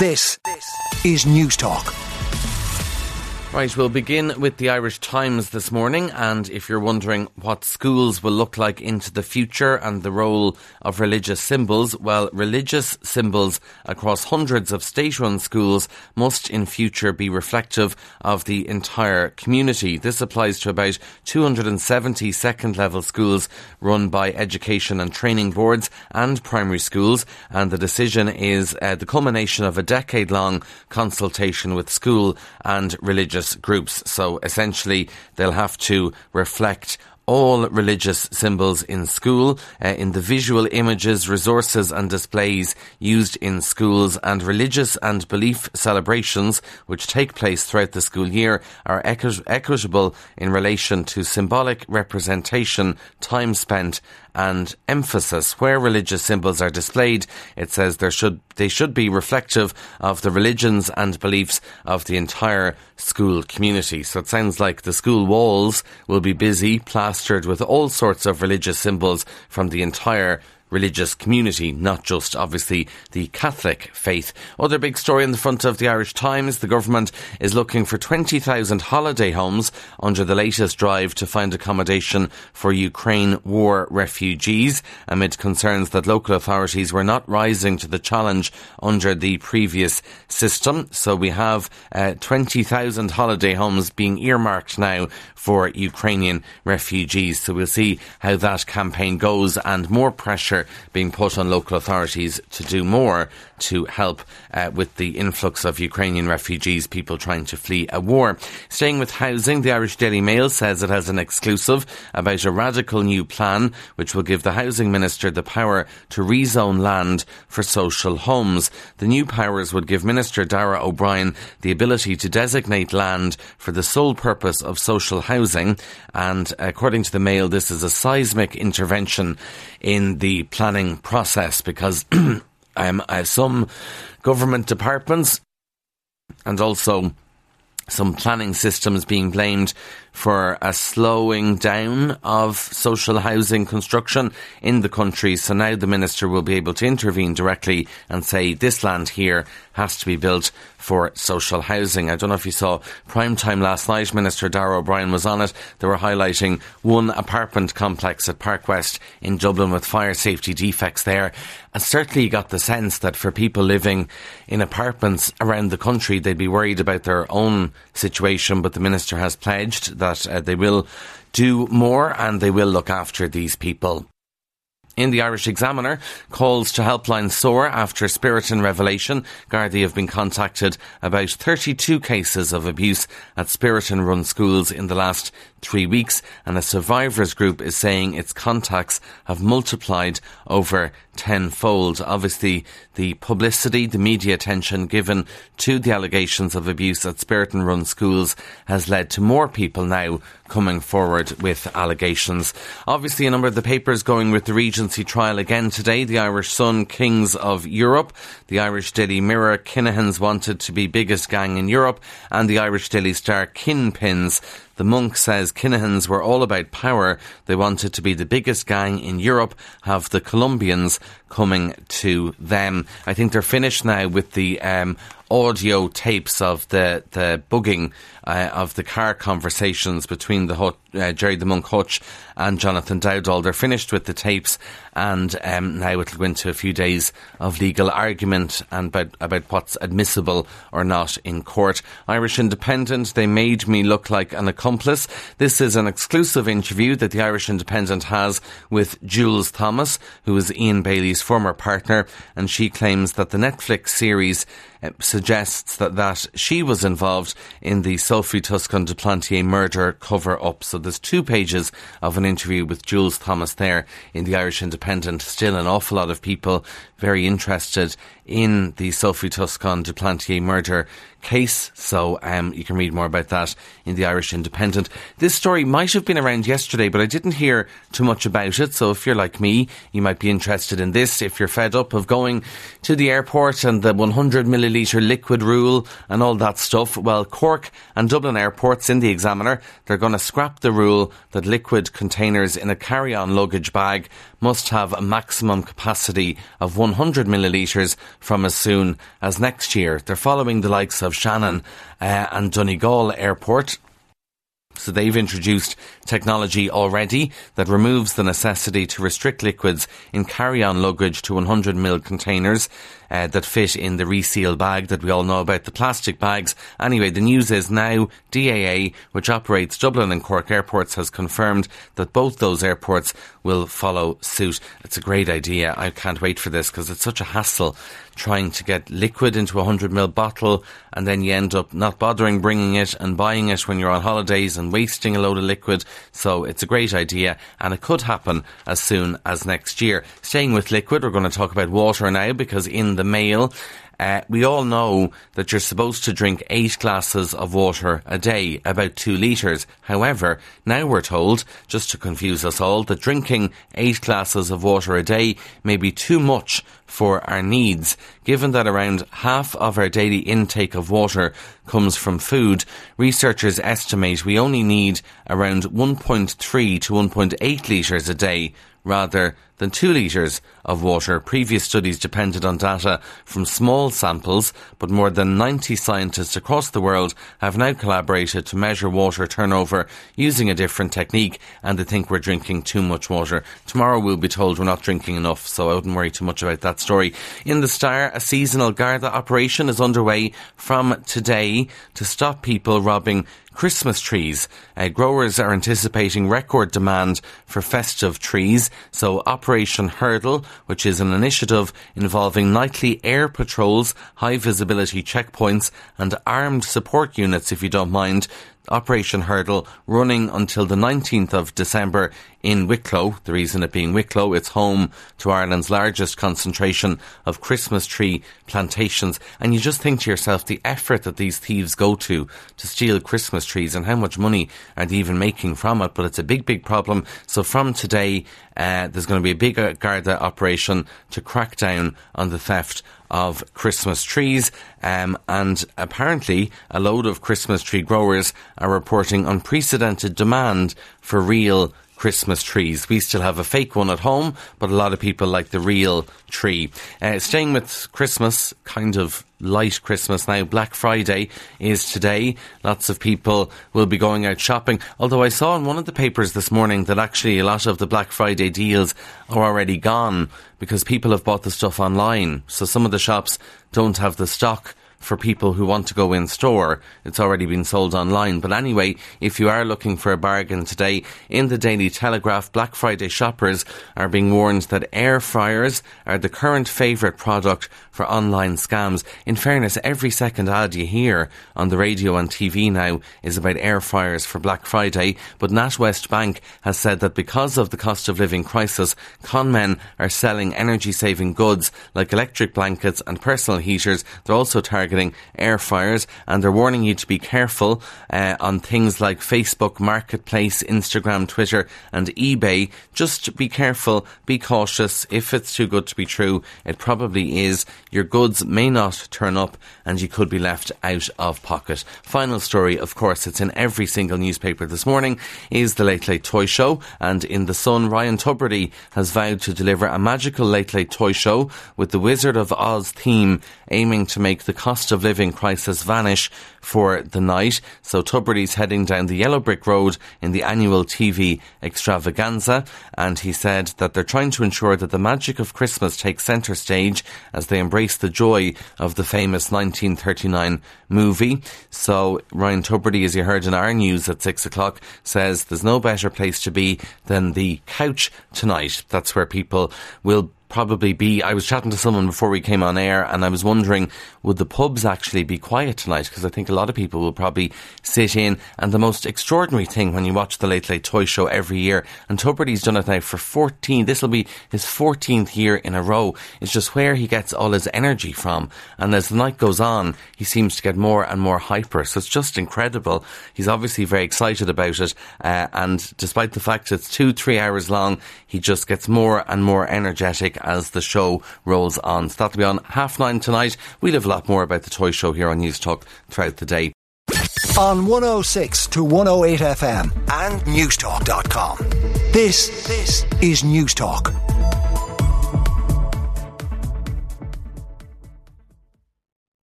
This is News Talk. Right, we'll begin with the Irish Times this morning. And if you're wondering what schools will look like into the future and the role of religious symbols, well, religious symbols across hundreds of state run schools must in future be reflective of the entire community. This applies to about 270 second level schools run by education and training boards and primary schools. And the decision is uh, the culmination of a decade long consultation with school and religious religious groups. So essentially, they'll have to reflect all religious symbols in school, uh, in the visual images, resources and displays used in schools and religious and belief celebrations which take place throughout the school year are equi- equitable in relation to symbolic representation, time spent and emphasis. Where religious symbols are displayed, it says there should they should be reflective of the religions and beliefs of the entire school community. So it sounds like the school walls will be busy, plastered with all sorts of religious symbols from the entire religious community, not just obviously the Catholic faith. Other big story in the front of the Irish Times the government is looking for 20,000 holiday homes under the latest drive to find accommodation for Ukraine war refugees amid concerns that local authorities were not rising to the challenge under the previous system. So we have uh, 20,000 holiday homes being earmarked now for Ukrainian refugees. So we'll see how that campaign goes and more pressure being put on local authorities to do more to help uh, with the influx of Ukrainian refugees, people trying to flee a war. Staying with housing, the Irish Daily Mail says it has an exclusive about a radical new plan which will give the housing minister the power to rezone land for social homes. The new powers would give Minister Darragh O'Brien the ability to designate land for the sole purpose of social housing. And according to the Mail, this is a seismic intervention in the planning process because um, some government departments and also some planning systems being blamed for a slowing down of social housing construction in the country. So now the minister will be able to intervene directly and say this land here has to be built for social housing. I don't know if you saw prime time last night. Minister Darragh O'Brien was on it. They were highlighting one apartment complex at Park West in Dublin with fire safety defects there. And certainly you got the sense that for people living in apartments around the country, they'd be worried about their own situation. But the minister has pledged that uh, they will do more and they will look after these people. In the Irish Examiner, calls to helpline soar after Spiritan Revelation. Gardaí have been contacted about 32 cases of abuse at Spiritan run schools in the last three weeks, and a survivors group is saying its contacts have multiplied over tenfold. Obviously, the publicity, the media attention given to the allegations of abuse at Spiritan run schools has led to more people now coming forward with allegations. Obviously, a number of the papers going with the Regency trial again today. The Irish Sun, Kings of Europe, the Irish Daily Mirror, Kinahan's wanted to be biggest gang in Europe, and the Irish Daily Star, Kinpins. The monk says Kinahans were all about power. They wanted to be the biggest gang in Europe, have the Colombians coming to them. I think they're finished now with the um, audio tapes of the, the bugging uh, of the car conversations between the uh, Gerry the Monk Hutch and Jonathan Dowdall. They're finished with the tapes, and um, now it'll go into a few days of legal argument and about, about what's admissible or not in court. Irish Independent, they made me look like an accomplice. This is an exclusive interview that the Irish Independent has with Jules Thomas, who is Ian Bailey's former partner, and she claims that the Netflix series suggests that, that she was involved in the Sophie Toscan du Plantier murder cover up. So there's two pages of an interview with Jules Thomas there in the Irish Independent. Still an awful lot of people very interested in the Sophie Toscan du Plantier murder case. So um, you can read more about that in the Irish Independent. This story might have been around yesterday, but I didn't hear too much about it. So if you're like me, you might be interested in this. If you're fed up of going to the airport and the 100 millilitre liquid rule and all that stuff, well, Cork and Dublin airports in the Examiner, they're going to scrap the rule that liquid containers in a carry-on luggage bag must have a maximum capacity of 100 millilitres from as soon as next year. They're following the likes of Shannon uh, and Donegal Airport so they've introduced technology already that removes the necessity to restrict liquids in carry-on luggage to 100ml containers uh, that fit in the reseal bag that we all know about, the plastic bags. Anyway, the news is now DAA, which operates Dublin and Cork airports, has confirmed that both those airports will follow suit. It's a great idea. I can't wait for this because it's such a hassle trying to get liquid into a 100ml bottle and then you end up not bothering bringing it and buying it when you're on holidays and wasting a load of liquid. So it's a great idea and it could happen as soon as next year. Staying with liquid, we're going to talk about water now because in the Mail uh, we all know that you're supposed to drink eight glasses of water a day, about two litres. However, now we're told, just to confuse us all, that drinking eight glasses of water a day may be too much for our needs. Given that around half of our daily intake of water comes from food, researchers estimate we only need around 1.3 to 1.8 litres a day rather than 2 litres of water. Previous studies depended on data from small samples, but more than 90 scientists across the world have now collaborated to measure water turnover using a different technique, and they think we're drinking too much water. Tomorrow we'll be told we're not drinking enough, so I wouldn't worry too much about that story. In the Star, a seasonal Garda operation is underway from today to stop people robbing Christmas trees. Uh, growers are anticipating record demand for festive trees, so Operation Hurdle, which is an initiative involving nightly air patrols, high visibility checkpoints, and armed support units, if you don't mind, Operation Hurdle running until the 19th of December in Wicklow. The reason it being Wicklow, it's home to Ireland's largest concentration of Christmas tree plantations. And you just think to yourself the effort that these thieves go to to steal Christmas trees and how much money are they even making from it. But it's a big, big problem. So from today, uh, there's going to be a big Garda operation to crack down on the theft of Christmas trees. Um, and apparently, a load of Christmas tree growers are reporting unprecedented demand for real Christmas trees. We still have a fake one at home, but a lot of people like the real tree. Uh, staying with Christmas, kind of light Christmas now. Black Friday is today. Lots of people will be going out shopping. Although I saw in one of the papers this morning that actually a lot of the Black Friday deals are already gone because people have bought the stuff online. So some of the shops don't have the stock for people who want to go in store. It's already been sold online. But anyway, if you are looking for a bargain today, in the Daily Telegraph, Black Friday shoppers are being warned that air fryers are the current favourite product for online scams. In fairness, every second ad you hear on the radio and TV now is about air fryers for Black Friday. But NatWest Bank has said that because of the cost of living crisis, conmen are selling energy saving goods like electric blankets and personal heaters. They're also targeting targeting air fryers, and they're warning you to be careful uh, on things like Facebook Marketplace, Instagram, Twitter, and eBay. Just be careful, be cautious. If it's too good to be true, it probably is. Your goods may not turn up, and you could be left out of pocket. Final story, of course, it's in every single newspaper this morning, is the Late Late Toy Show, and in the Sun, Ryan Tubridy has vowed to deliver a magical Late Late Toy Show with the Wizard of Oz theme, aiming to make the cost cost of living crisis vanish for the night. So Tubridy's heading down the Yellow Brick Road in the annual TV extravaganza, and he said that they're trying to ensure that the magic of Christmas takes centre stage as they embrace the joy of the famous 1939 movie. So Ryan Tubridy, as you heard in our news at six o'clock, says there's no better place to be than the couch tonight. That's where people will probably be. I was chatting to someone before we came on air, and I was wondering would the pubs actually be quiet tonight? Because I think a lot of people will probably sit in. And the most extraordinary thing when you watch the Late Late Toy Show every year, and Tubridy's done it now for 14, this will be his 14th year in a row, is just where he gets all his energy from. And as the night goes on, he seems to get more and more hyper. So it's just incredible. He's obviously very excited about it. Uh, and despite the fact it's two, three hours long, he just gets more and more energetic as the show rolls on. So that'll be on half nine tonight. We'll have a lot more about the toy show here on News Talk throughout the day. On 106 to 108 FM and Newstalk.com. This, this is Newstalk.